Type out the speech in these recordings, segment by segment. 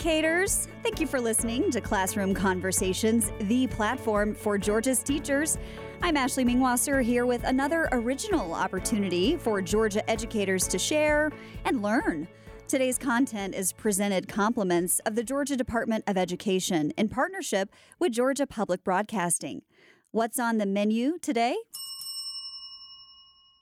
educators. Thank you for listening to Classroom Conversations, the platform for Georgia's teachers. I'm Ashley Mengwasser here with another original opportunity for Georgia educators to share and learn. Today's content is presented compliments of the Georgia Department of Education in partnership with Georgia Public Broadcasting. What's on the menu today?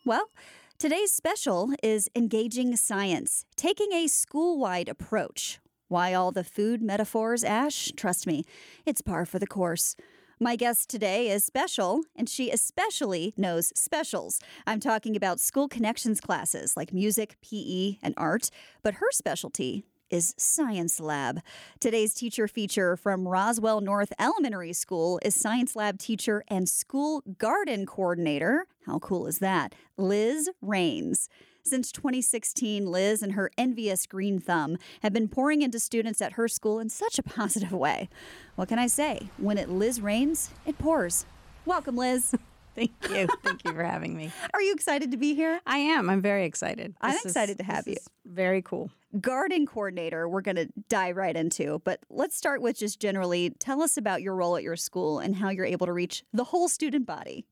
Well, today's special is Engaging Science, taking a school wide approach. Why all the food metaphors, Ash? Trust me, it's par for the course. My guest today is special, and she especially knows specials. I'm talking about school connections classes like music, PE, and art, but her specialty is Science Lab. Today's teacher feature from Roswell North Elementary School is Science Lab teacher and school garden coordinator. How cool is that? Liz Rains. Since 2016, Liz and her envious green thumb have been pouring into students at her school in such a positive way. What can I say? When it Liz rains, it pours. Welcome, Liz. Thank you. Thank you for having me. Are you excited to be here? I am. I'm very excited. I'm This is- excited to have you. Very cool. Garden coordinator, we're going to dive right into, but let's start with just generally tell us about your role at your school and how you're able to reach the whole student body.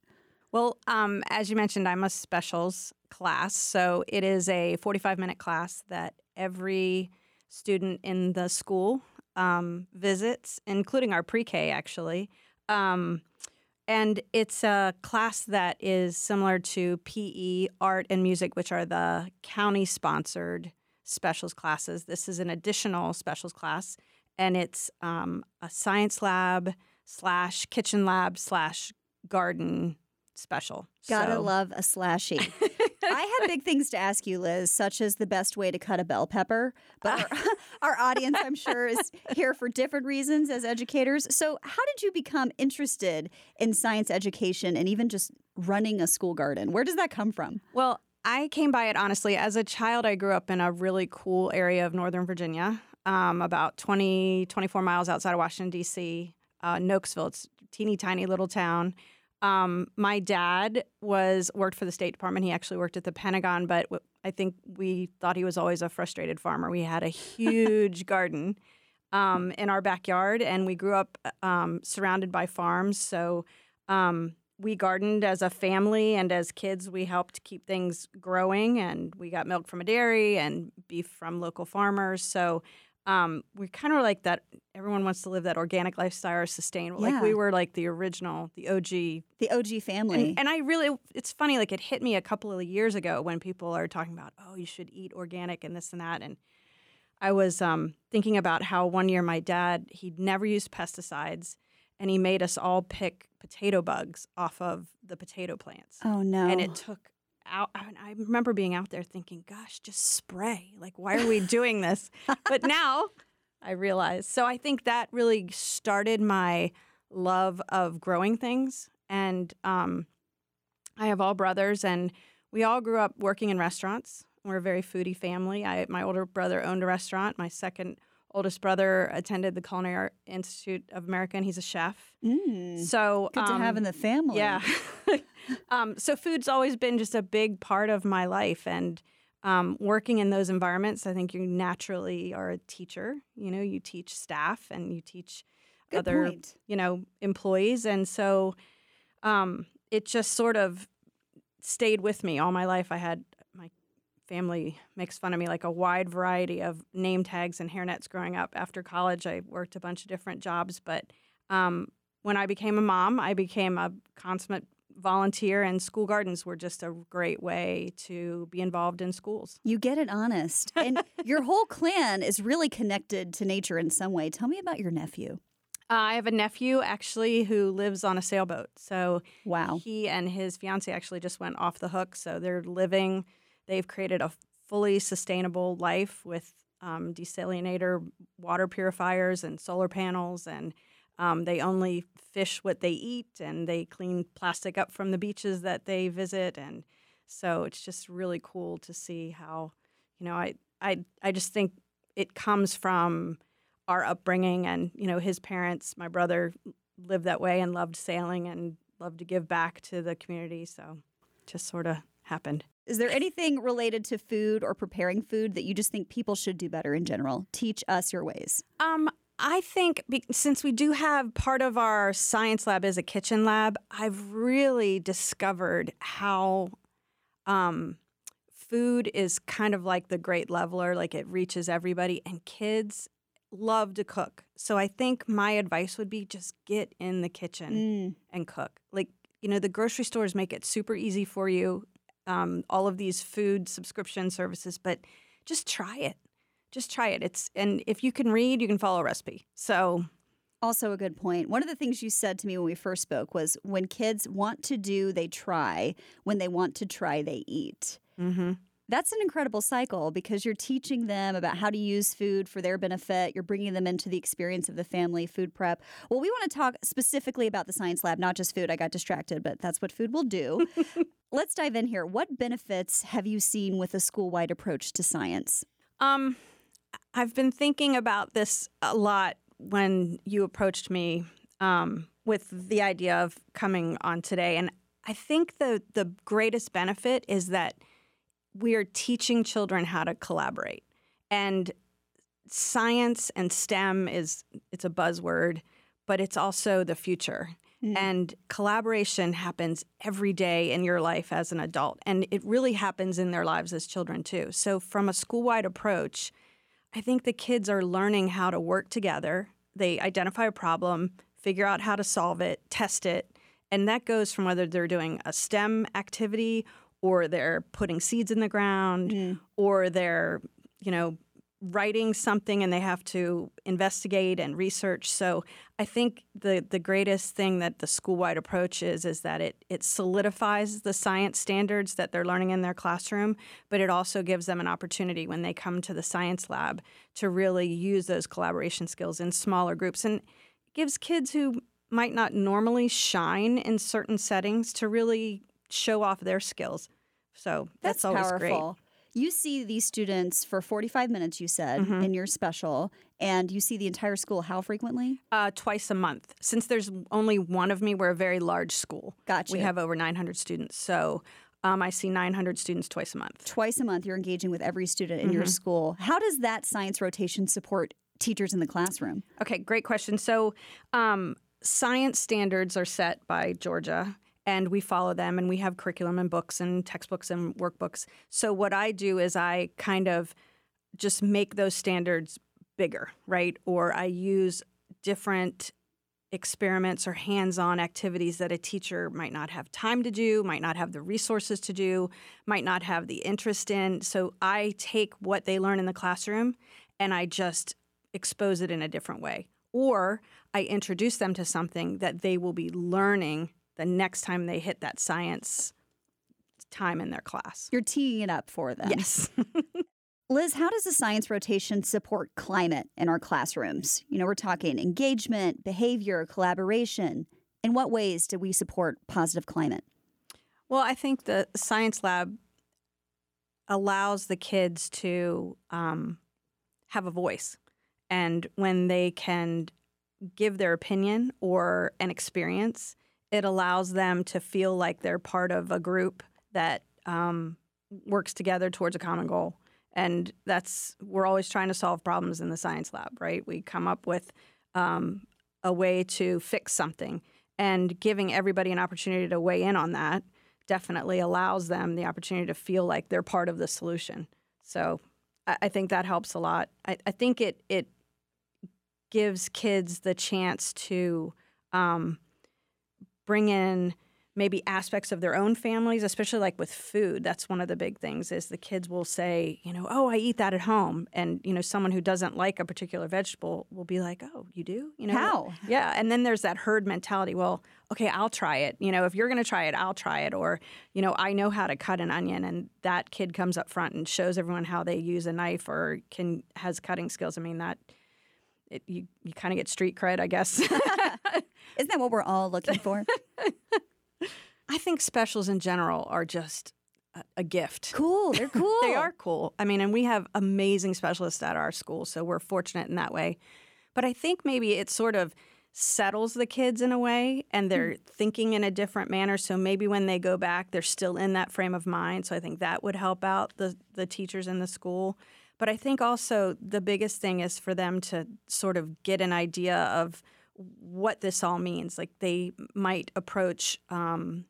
Well, um, as you mentioned, I'm a specials class. So it is a 45 minute class that every student in the school um, visits, including our pre K actually. Um, and it's a class that is similar to PE, art, and music, which are the county sponsored specials classes. This is an additional specials class, and it's um, a science lab slash kitchen lab slash garden special. Gotta So- love a slashy. I have big things to ask you, Liz, such as the best way to cut a bell pepper. But our, our audience, I'm sure, is here for different reasons as educators. So, how did you become interested in science education and even just running a school garden? Where does that come from? Well, I came by it honestly. As a child, I grew up in a really cool area of Northern Virginia, um, about 20, 24 miles outside of Washington, D.C., uh, Nokesville. It's a teeny tiny little town. Um, my dad was worked for the State Department. He actually worked at the Pentagon, but w- I think we thought he was always a frustrated farmer. We had a huge garden um, in our backyard, and we grew up um, surrounded by farms. So um, we gardened as a family, and as kids, we helped keep things growing. And we got milk from a dairy and beef from local farmers. So um, we kind of like that. Everyone wants to live that organic lifestyle or sustainable. Like we were like the original, the OG The OG family. and, and I really, it's funny, like it hit me a couple of years ago when people are talking about, oh, you should eat organic and this and that. And I was um, thinking about how one year my dad, he'd never used pesticides and he made us all pick potato bugs off of the potato plants. oh, no. And it took out, I, mean, I remember being out there thinking, gosh, just spray. Like, why are we doing this? but now I realize. So I think that really started my love of growing things. And um, I have all brothers, and we all grew up working in restaurants. We're a very foodie family. I, my older brother owned a restaurant. My second oldest brother attended the Culinary Art Institute of America, and he's a chef. Mm, So good to have um, in the family. yeah. um, so food's always been just a big part of my life, and um, working in those environments, I think you naturally are a teacher. You know, you teach staff and you teach Good other, point. you know, employees, and so um, it just sort of stayed with me all my life. I had family makes fun of me like a wide variety of name tags and hairnets growing up. After college, I worked a bunch of different jobs, but um, when I became a mom, I became a consummate volunteer, and school gardens were just a great way to be involved in schools. You get it honest. And your whole clan is really connected to nature in some way. Tell me about your nephew. Uh, I have a nephew actually who lives on a sailboat. So Wow. he and his fiance actually just went off the hook. So they're living, they've created a fully sustainable life with um, desalinator water purifiers and solar panels. And um, they only fish what they eat and they clean plastic up from the beaches that they visit. And so it's just really cool to see how, you know, I, I, I just think it comes from our upbringing and you know his parents my brother lived that way and loved sailing and loved to give back to the community so just sort of happened. Is there anything related to food or preparing food that you just think people should do better in general? Teach us your ways. Um, I think be- since we do have part of our science lab is a kitchen lab, I've really discovered how um, food is kind of like the great leveler, like it reaches everybody, and kids love to cook. So I think my advice would be just get in the kitchen Mm. and cook. Like, you know, the grocery stores make it super easy for you, um, all of these food subscription services, but just try it. Just try it. It's and if you can read, you can follow a recipe. So Also, a good point. One of the things you said to me when we first spoke was when kids want to do, they try. When they want to try, they eat. hmm That's an incredible cycle because you're teaching them about how to use food for their benefit. You're bringing them into the experience of the family food prep. Well, we want to talk specifically about the science lab, not just food. I got distracted, but that's what food will do. Let's dive in here. What benefits have you seen with a school wide approach to science? um, I've been thinking about this a lot when you approached me um, with the idea of coming on today, and I think the the greatest benefit is that we are teaching children how to collaborate and science and STEM is it's a buzzword, but it's also the future. Mm. And collaboration happens every day in your life as an adult, and it really happens in their lives as children too. So, from a school wide approach, I think the kids are learning how to work together. They identify a problem, figure out how to solve it, test it, and that goes from whether they're doing a STEM activity or they're putting seeds in the ground Mm. or they're, you know, writing something and they have to investigate and research. So I think the the greatest thing that the school-wide approach is is that it it solidifies the science standards that they're learning in their classroom, but it also gives them an opportunity when they come to the science lab to really use those collaboration skills in smaller groups and gives kids who might not normally shine in certain settings to really show off their skills. So that's, always powerful. great. You see these students for 45 minutes, you said, Mhm. in your special, and you see the entire school how frequently? Uh, twice a month. Since there's only one of me, we're a very large school. Gotcha. We have over 900 students. So um, I see 900 students twice a month. Twice a month, you're engaging with every student in your Mhm. school. How does that science rotation support teachers in the classroom? Okay, great question. So um, science standards are set by Georgia. And we follow them, and we have curriculum and books and textbooks and workbooks. So, what I do is I kind of just make those standards bigger, right? Or I use different experiments or hands on activities that a teacher might not have time to do, might not have the resources to do, might not have the interest in. So I take what they learn in the classroom and I just expose it in a different way. Or I introduce them to something that they will be learning the next time they hit that science time in their class. You're teeing it up for them. Yes. Liz, how does the science rotation support climate in our classrooms? You know, we're talking engagement, behavior, collaboration. In what ways do we support positive climate? Well, I think the science lab allows the kids to um, have a voice. And when they can give their opinion or an experience, it allows them to feel like they're part of a group that um, works together towards a common goal. And that's, we're always trying to solve problems in the science lab, right? We come up with um, a way to fix something. And giving everybody an opportunity to weigh in on that definitely allows them the opportunity to feel like they're part of the solution. So I, I think that helps a lot. I, I think it it gives kids the chance to um, bring in maybe aspects of their own families, especially like with food. That's one of the big things is the kids will say, you know, oh, I eat that at home, and you know, someone who doesn't like a particular vegetable will be like, oh, you do, you know, How? yeah, and then there's that herd mentality. Well, okay, I'll try it. You know, if you're going to try it, I'll try it. Or, you know, I know how to cut an onion, and that kid comes up front and shows everyone how they use a knife or can has cutting skills. I mean, that it, you you kind of get street cred, I guess. Isn't that what we're all looking for? I think specials in general are just a, a gift. cool. They're cool. They are cool. I mean, and we have amazing specialists at our school, so we're fortunate in that way. But I think maybe it sort of settles the kids in a way and hmm. they're thinking in a different manner. So maybe when they go back, they're still in that frame of mind. So I think that would help out the, the teachers in the school. But I think also the biggest thing is for them to sort of get an idea of what this all means. Like they might approach um,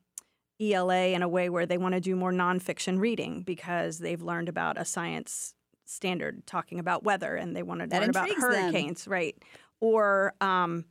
ELA in a way where they want to do more nonfiction reading because they've learned about a science standard talking about weather and they want to That learn about intrigues them. hurricanes, right? Or um,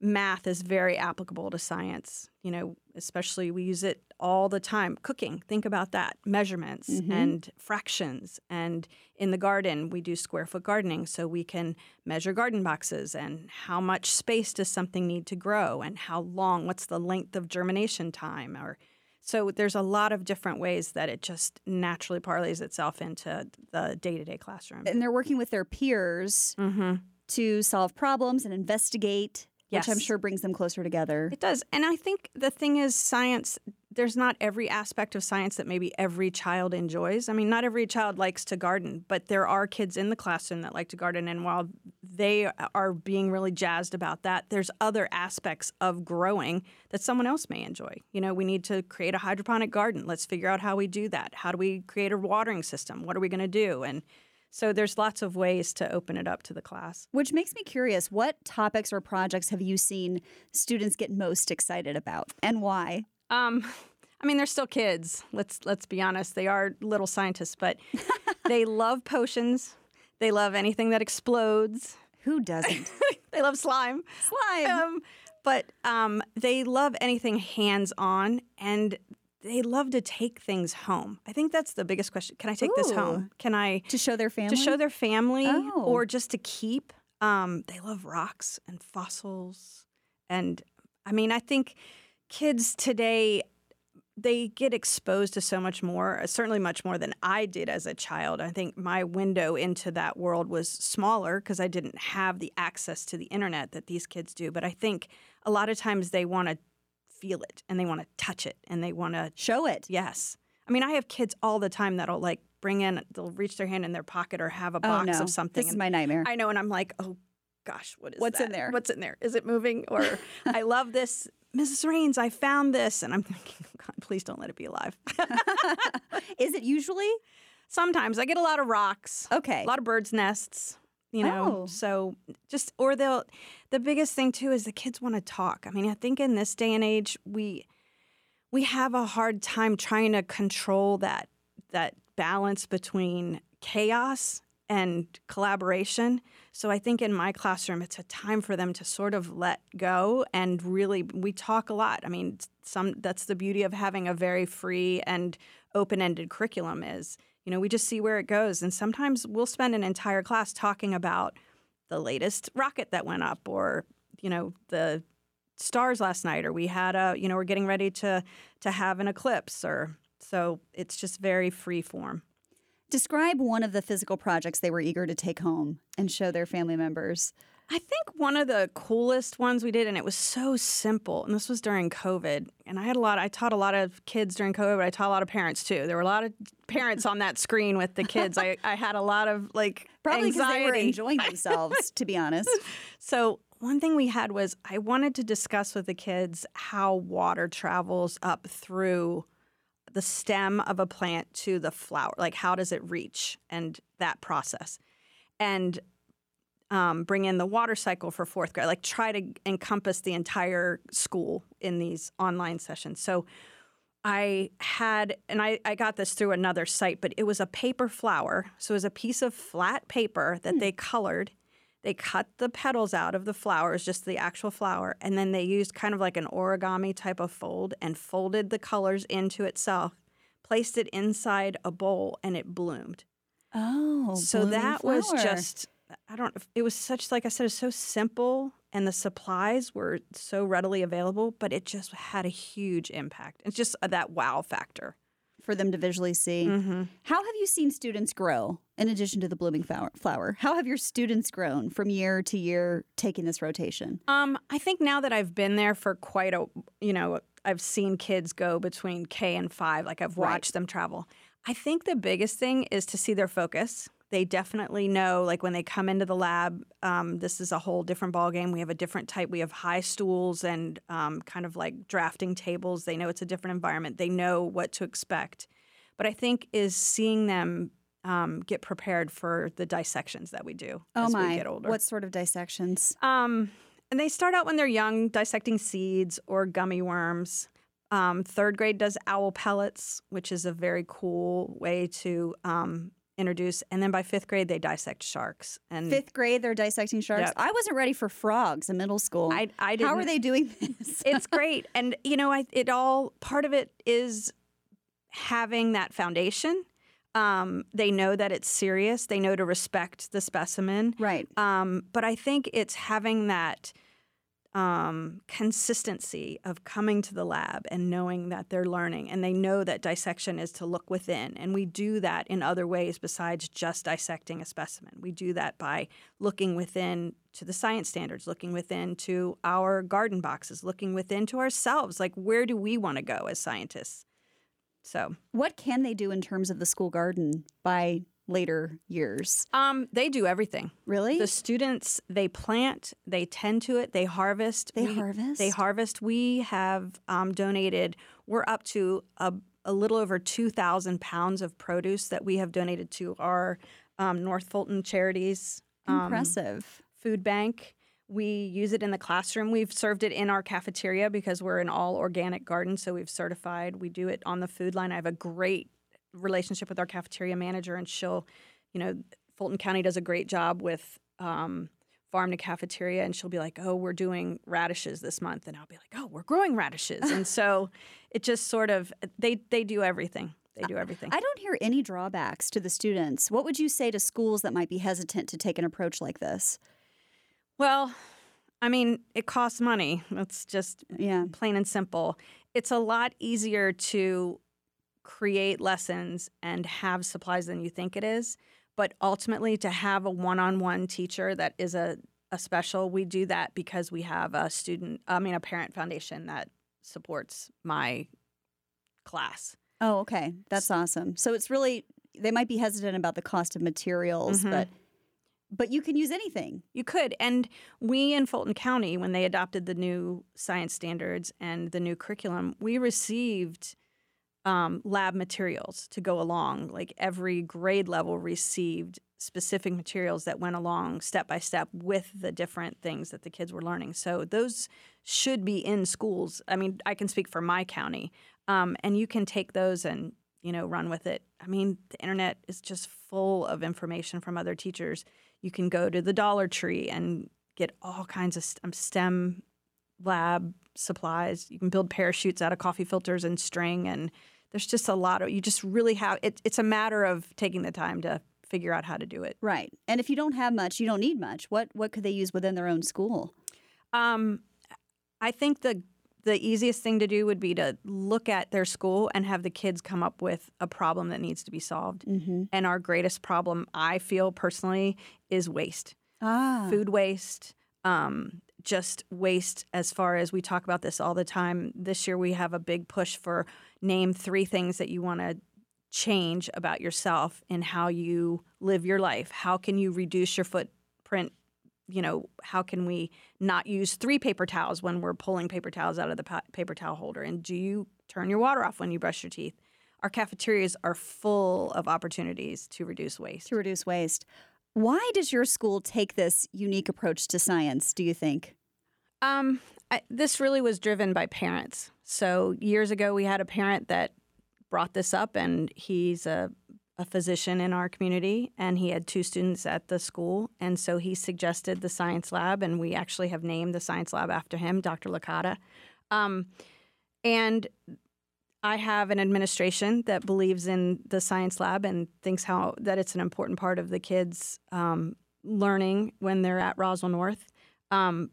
math is very applicable to science. You know, especially we use it all the time. Cooking, think about that. Measurements Mhm. and fractions. And in the garden, we do square foot gardening so we can measure garden boxes and how much space does something need to grow and how long, what's the length of germination time or so there's a lot of different ways that it just naturally parlays itself into the day-to-day classroom. And they're working with their peers Mm-hmm. to solve problems and investigate, which I'm sure brings them closer together. It does. And I think the thing is, science, there's not every aspect of science that maybe every child enjoys. I mean, not every child likes to garden, but there are kids in the classroom that like to garden. And while they are being really jazzed about that, there's other aspects of growing that someone else may enjoy. You know, we need to create a hydroponic garden. Let's figure out how we do that. How do we create a watering system? What are we going to do? And so there's lots of ways to open it up to the class. Which makes me curious what topics or projects have you seen students get most excited about and why? Um, I mean, they're still kids. Let's let's be honest. They are little scientists, but they love potions. They love anything that explodes. Who doesn't? they love slime. Slime. Um, but um, they love anything hands on, and they love to take things home. I think that's the biggest question. Can I take this home? Can I to show their family? to show their family Oh. or just to keep? Um, they love rocks and fossils, and I mean, I think kids today they get exposed to so much more, uh, certainly much more than I did as a child. I think my window into that world was smaller because I didn't have the access to the internet that these kids do. But I think a lot of times they want to feel it and they want to touch it and they want to, show it. yes. I mean, I have kids all the time that'll like bring in, they'll reach their hand in their pocket or have a Oh box no. of something. This is my nightmare. I know, and I'm like, oh gosh, what is What's in there? What's in there? Is it moving? Or I love this, Mrs. Rains. I found this, and I'm thinking, oh, God, please don't let it be alive. is it usually? Sometimes I get a lot of rocks, Okay. a lot of birds' nests. You know, Oh. so just or they'll. The biggest thing too is the kids want to talk. I mean, I think in this day and age, we we have a hard time trying to control that that balance between chaos and collaboration. So I think in my classroom it's a time for them to sort of let go and really we talk a lot. I mean, some that's the beauty of having a very free and open-ended curriculum is, you know, we just see where it goes and sometimes we'll spend an entire class talking about the latest rocket that went up or, you know, the stars last night or we had a, you know, we're getting ready to to have an eclipse or so it's just very free form. Describe one of the physical projects they were eager to take home and show their family members. I think one of the coolest ones we did, and it was so simple, and this was during COVID. And I had a lot, I taught a lot of kids during COVID, but I taught a lot of parents too. There were a lot of parents on that screen with the kids. I, I had a lot of like Probably because they were enjoying themselves, to be honest. So, one thing we had was I wanted to discuss with the kids how water travels up through the stem of a plant to the flower. Like, how does it reach and that process? And um, bring in the water cycle for fourth grade, like, try to encompass the entire school in these online sessions. So, I had, and I, I got this through another site, but it was a paper flower. So it was a piece of flat paper that they colored. They cut the petals out of the flowers, just the actual flower, and then they used kind of like an origami type of fold and folded the colors into itself, placed it inside a bowl, and it bloomed. Oh, so that was just, I don't, it was such, like I said, it's so simple and the supplies were so readily available, but it just had a huge impact. It's just that wow factor. for them to visually see. Mm-hmm. How have you seen students grow in addition to the blooming flower- flower? How have your students grown from year to year taking this rotation? Um, I think now that I've been there for quite a, you know, I've seen kids go between K and five. Like I've Right. watched them travel. I think the biggest thing is to see their focus they definitely know like when they come into the lab um, this is a whole different ballgame we have a different type we have high stools and um, kind of like drafting tables they know it's a different environment they know what to expect but i think is seeing them um, get prepared for the dissections that we do Oh as my! we get older What sort of dissections? um, and they start out when they're young, dissecting seeds or gummy worms. Um, third grade does owl pellets, which is a very cool way to um, introduce. And then by fifth grade, they dissect sharks. And Fifth grade, they're dissecting sharks. Yep. I wasn't ready for frogs in middle school. I, I didn't, How are they doing this? it's great, and you know, I, it all part of it is having that foundation. Um, they know that it's serious. They know to respect the specimen. right. Um, but I think it's having that um, consistency of coming to the lab and knowing that they're learning and they know that dissection is to look within. And we do that in other ways besides just dissecting a specimen. We do that by looking within to the science standards, looking within to our garden boxes, looking within to ourselves. Like, where do we want to go as scientists? So, What can they do in terms of the school garden by later years? um, they do everything. Really? The students they plant, they tend to it, they harvest. they We- harvest? They harvest. We have um, donated. We're up to a, a little over two thousand pounds of produce that we have donated to our um, North Fulton charities um, Impressive. food bank. We use it in the classroom. We've served it in our cafeteria because we're an all organic garden, so we've certified. We do it on the food line. I have a great relationship with our cafeteria manager, and she'll, you know, Fulton County does a great job with um, farm to cafeteria, and she'll be like, "Oh, we're doing radishes this month," and I'll be like, "Oh, we're growing radishes," and so it just sort of they they do everything. They do everything. I don't hear any drawbacks to the students. What would you say to schools that might be hesitant to take an approach like this? well, I mean, it costs money. It's just Yeah. plain and simple. It's a lot easier to create lessons and have supplies than you think it is. But ultimately, to have a one on one teacher that is a, a special, we do that because we have a student, I mean, a parent foundation that supports my class. Oh, okay. That's awesome. So it's really they might be hesitant about the cost of materials, Mhm. but but you can use anything. You could. And we in Fulton County, when they adopted the new science standards and the new curriculum, we received um, lab materials to go along. Like every grade level received specific materials that went along step by step with the different things that the kids were learning. So those should be in schools. I mean, I can speak for my county, um, and you can take those and you know run with it. I mean, the internet is just full of information from other teachers. You can go to the Dollar Tree and get all kinds of STEM lab supplies. You can build parachutes out of coffee filters and string, and there's just a lot of. You just really have. It, it's a matter of taking the time to figure out how to do it. Right. And if you don't have much, you don't need much. What what could they use within their own school? Um, I think the the easiest thing to do would be to look at their school and have the kids come up with a problem that needs to be solved. Mm-hmm. And our greatest problem, I feel personally, is waste. Ah. food waste, um, just waste as far as we talk about this all the time. This year we have a big push for name three things that you want to change about yourself and how you live your life. How can you reduce your footprint? You know, how can we not use three paper towels when we're pulling paper towels out of the pa- paper towel holder? And do you turn your water off when you brush your teeth? Our cafeterias are full of opportunities to reduce waste. To reduce waste. Why does your school take this unique approach to science, do you think? Um, I, this really was driven by parents. So years ago, we had a parent that brought this up, and he's a, a physician in our community, and he had two students at the school, and so he suggested the science lab, and we actually have named the science lab after him, Dr. Licata. Um, and I have an administration that believes in the science lab and thinks how that it's an important part of the kids' um, learning when they're at Roswell North. Um,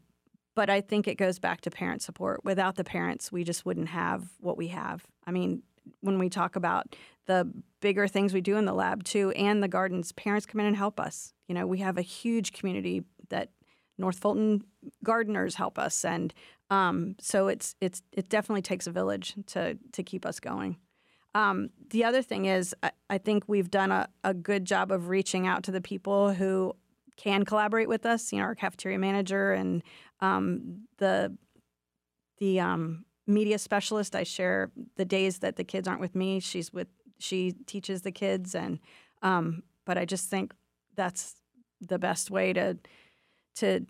but I think it goes back to parent support. Without the parents, we just wouldn't have what we have. I mean, when we talk about the bigger things we do in the lab too, and the gardens, parents come in and help us. You know, we have a huge community that North Fulton gardeners help us, and um, so it's it's it definitely takes a village to to keep us going. Um, the other thing is, I, I think we've done a, a good job of reaching out to the people who can collaborate with us. You know, our cafeteria manager and um, the the um, media specialist. I share the days that the kids aren't with me. She's with she teaches the kids, and um, but I just think that's the best way to to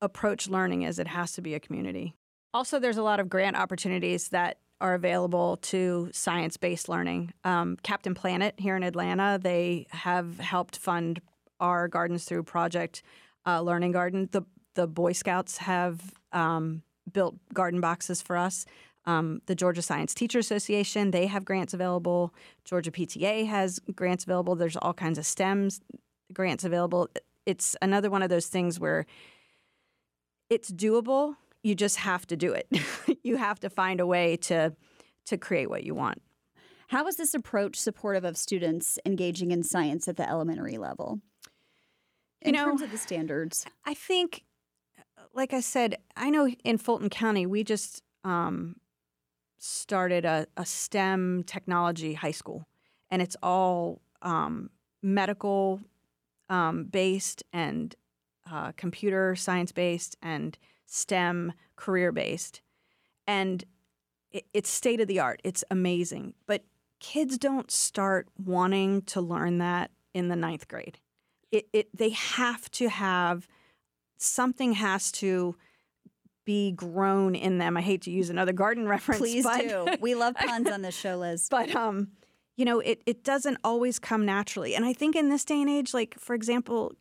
approach learning is it has to be a community. Also, there's a lot of grant opportunities that are available to science based learning. Um, Captain Planet here in Atlanta, they have helped fund our Gardens Through project, uh, Learning Garden. The, the Boy Scouts have um, built garden boxes for us. Um, the Georgia Science Teacher Association, they have grants available. Georgia PTA has grants available. There's all kinds of STEMs grants available. It's another one of those things where it's doable you just have to do it. you have to find a way to to create what you want. How is this approach supportive of students engaging in science at the elementary level? In you know, terms of the standards, I think, like I said, I know in Fulton County we just um, started a, a, STEM technology high school, and it's all um, medical um, based and uh, computer science based and STEM, career based. And it, it's state of the art. It's amazing. But kids don't start wanting to learn that in the ninth grade. It, it, they have to have something has to be grown in them. I hate to use another garden reference. Please but, do. We love puns on this show, Liz. But um, you know, it it doesn't always come naturally. And I think in this day and age, like for example,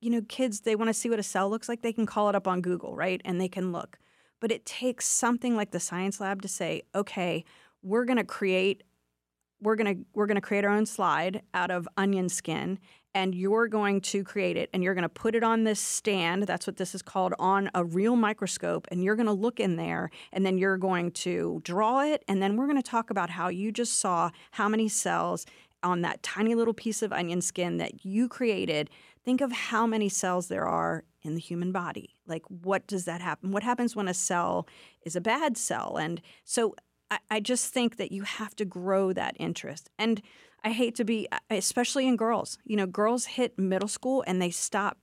you know, kids, they want to see what a cell looks like. They can call it up on Google, right? And they can look. But it takes something like the science lab to say, okay, we're going to create we're going to we're going to create our own slide out of onion skin and you're going to create it and you're going to put it on this stand that's what this is called on a real microscope and you're going to look in there and then you're going to draw it and then we're going to talk about how you just saw how many cells on that tiny little piece of onion skin that you created think of how many cells there are in the human body. Like, what does that happen? What happens when a cell is a bad cell? And so I, I just think that you have to grow that interest. And I hate to be, uh, especially in girls, you know, girls hit middle school and they stop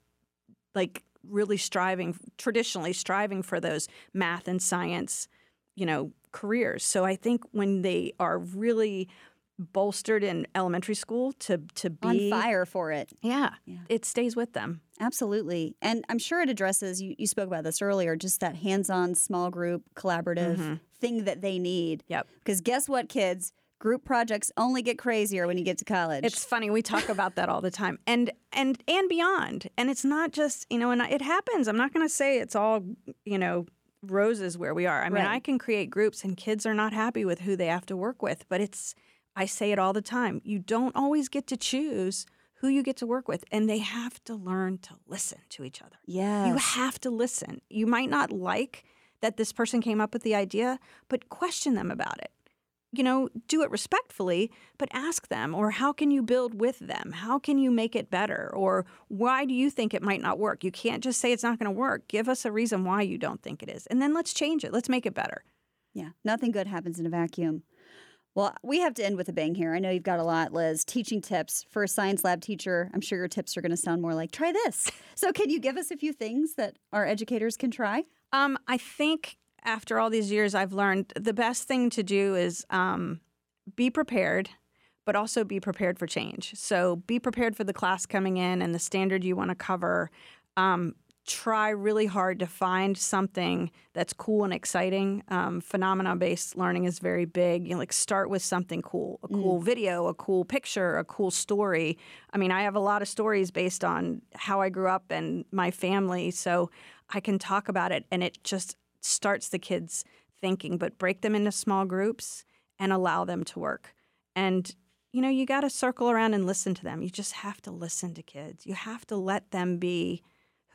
like really striving, traditionally striving for those math and science, you know, careers. So I think when they are really bolstered in elementary school to to be on fire for it. Yeah, yeah, it stays with them. Absolutely, and I'm sure it addresses. You, you spoke about this earlier, just that hands-on, small group, collaborative mm-hmm. thing that they need. Yep. Because guess what, kids. Group projects only get crazier when you get to college. It's funny we talk about that all the time, and and and beyond. And it's not just you know, and it happens. I'm not going to say it's all you know roses where we are. I mean, right. I can create groups, and kids are not happy with who they have to work with, but it's I say it all the time. You don't always get to choose who you get to work with, and they have to learn to listen to each other. Yeah. You have to listen. You might not like that this person came up with the idea, but question them about it. You know, do it respectfully, but ask them, or how can you build with them? How can you make it better? Or why do you think it might not work? You can't just say it's not going to work. Give us a reason why you don't think it is. And then let's change it. Let's make it better. Yeah. Nothing good happens in a vacuum. Well, we have to end with a bang here. I know you've got a lot, Liz. Teaching tips for a science lab teacher. I'm sure your tips are going to sound more like try this. So, can you give us a few things that our educators can try? Um, I think after all these years, I've learned the best thing to do is um, be prepared, but also be prepared for change. So, be prepared for the class coming in and the standard you want to cover. Um, try really hard to find something that's cool and exciting. Um, phenomenon based learning is very big. You know, like start with something cool, a cool mm. video, a cool picture, a cool story. I mean, I have a lot of stories based on how I grew up and my family, so I can talk about it, and it just starts the kids thinking. But break them into small groups and allow them to work. And you know, you got to circle around and listen to them. You just have to listen to kids. You have to let them be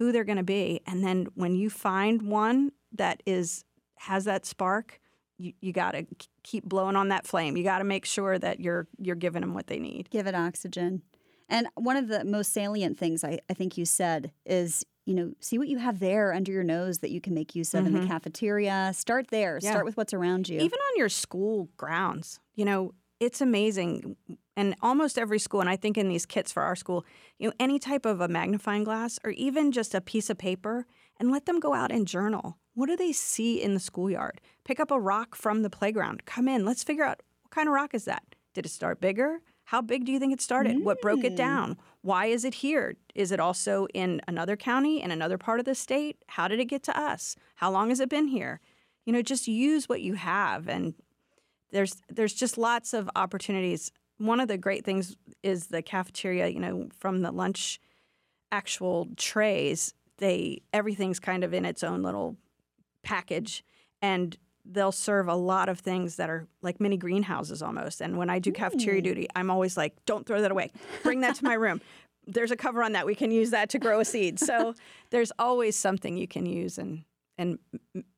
who they're going to be. And then when you find one that is has that spark, you, you got to keep blowing on that flame. You got to make sure that you're you're giving them what they need. Give it oxygen. And one of the most salient things I, I think you said is, you know, see what you have there under your nose that you can make use of mm-hmm. in the mm-hmm. cafeteria. Start there. Yeah. Start with what's around you. Even on your school grounds. You know, it's amazing And almost every school, and I think in these kits for our school, you know, any type of a magnifying glass or even just a piece of paper and let them go out and journal. What do they see in the schoolyard? Pick up a rock from the playground. Come in. Let's figure out what kind of rock is that? Did it start bigger? How big do you think it started? Mm. What broke it down? Why is it here? Is it also in another county, in another part of the state? How did it get to us? How long has it been here? You know, just use what you have and there's there's just lots of opportunities. One of the great things is the cafeteria, you know, from the lunch actual trays, they everything's kind of in its own little package and they'll serve a lot of things that are like mini greenhouses almost. And when I do cafeteria mm. duty, I'm always like, don't throw that away. Bring that to my room. There's a cover on that. We can use that to grow a seed. So there's always something you can use and and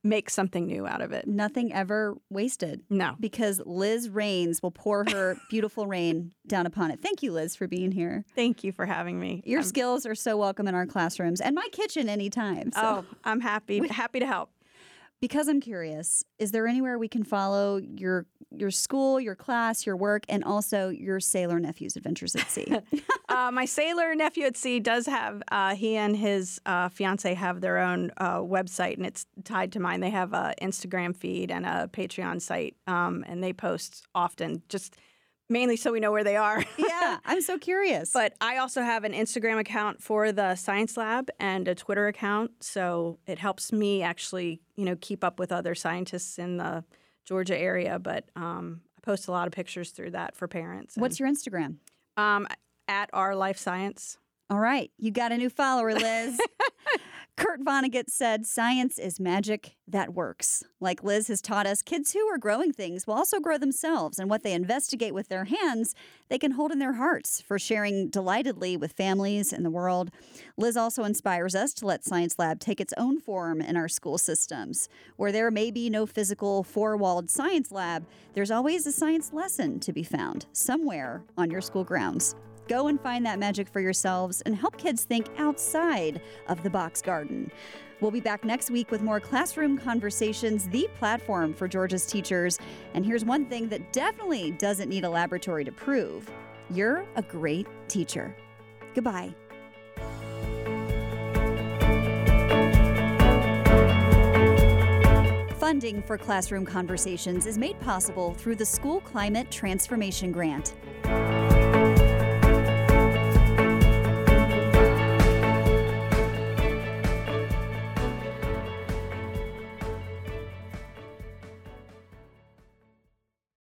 make something new out of it. Nothing ever wasted. No. Because Liz Rains will pour her beautiful rain down upon it. Thank you, Liz, for being here. Thank you for having me. Your skills are so welcome in our classrooms and my kitchen anytime. So. Oh, I'm happy. happy to help because I'm curious, is there anywhere we can follow your your school, your class, your work, and also your sailor nephew's adventures at sea? uh, my sailor nephew at sea does have uh, he and his uh, fiance have their own uh, website, and it's tied to mine. They have an Instagram feed and a Patreon site, um, and they post often. Just mainly so we know where they are. yeah, I'm so curious. But I also have an Instagram account for the Science Lab and a Twitter account, so it helps me actually, you know, keep up with other scientists in the Georgia area. But um, I post a lot of pictures through that for parents. What's your Instagram? Um, at our life science. All right, you got a new follower, Liz. Kurt Vonnegut said, Science is magic that works. Like Liz has taught us, kids who are growing things will also grow themselves, and what they investigate with their hands, they can hold in their hearts for sharing delightedly with families and the world. Liz also inspires us to let Science Lab take its own form in our school systems. Where there may be no physical, four walled science lab, there's always a science lesson to be found somewhere on your school grounds. Go and find that magic for yourselves and help kids think outside of the box garden. We'll be back next week with more Classroom Conversations, the platform for Georgia's teachers. And here's one thing that definitely doesn't need a laboratory to prove you're a great teacher. Goodbye. Funding for Classroom Conversations is made possible through the School Climate Transformation Grant.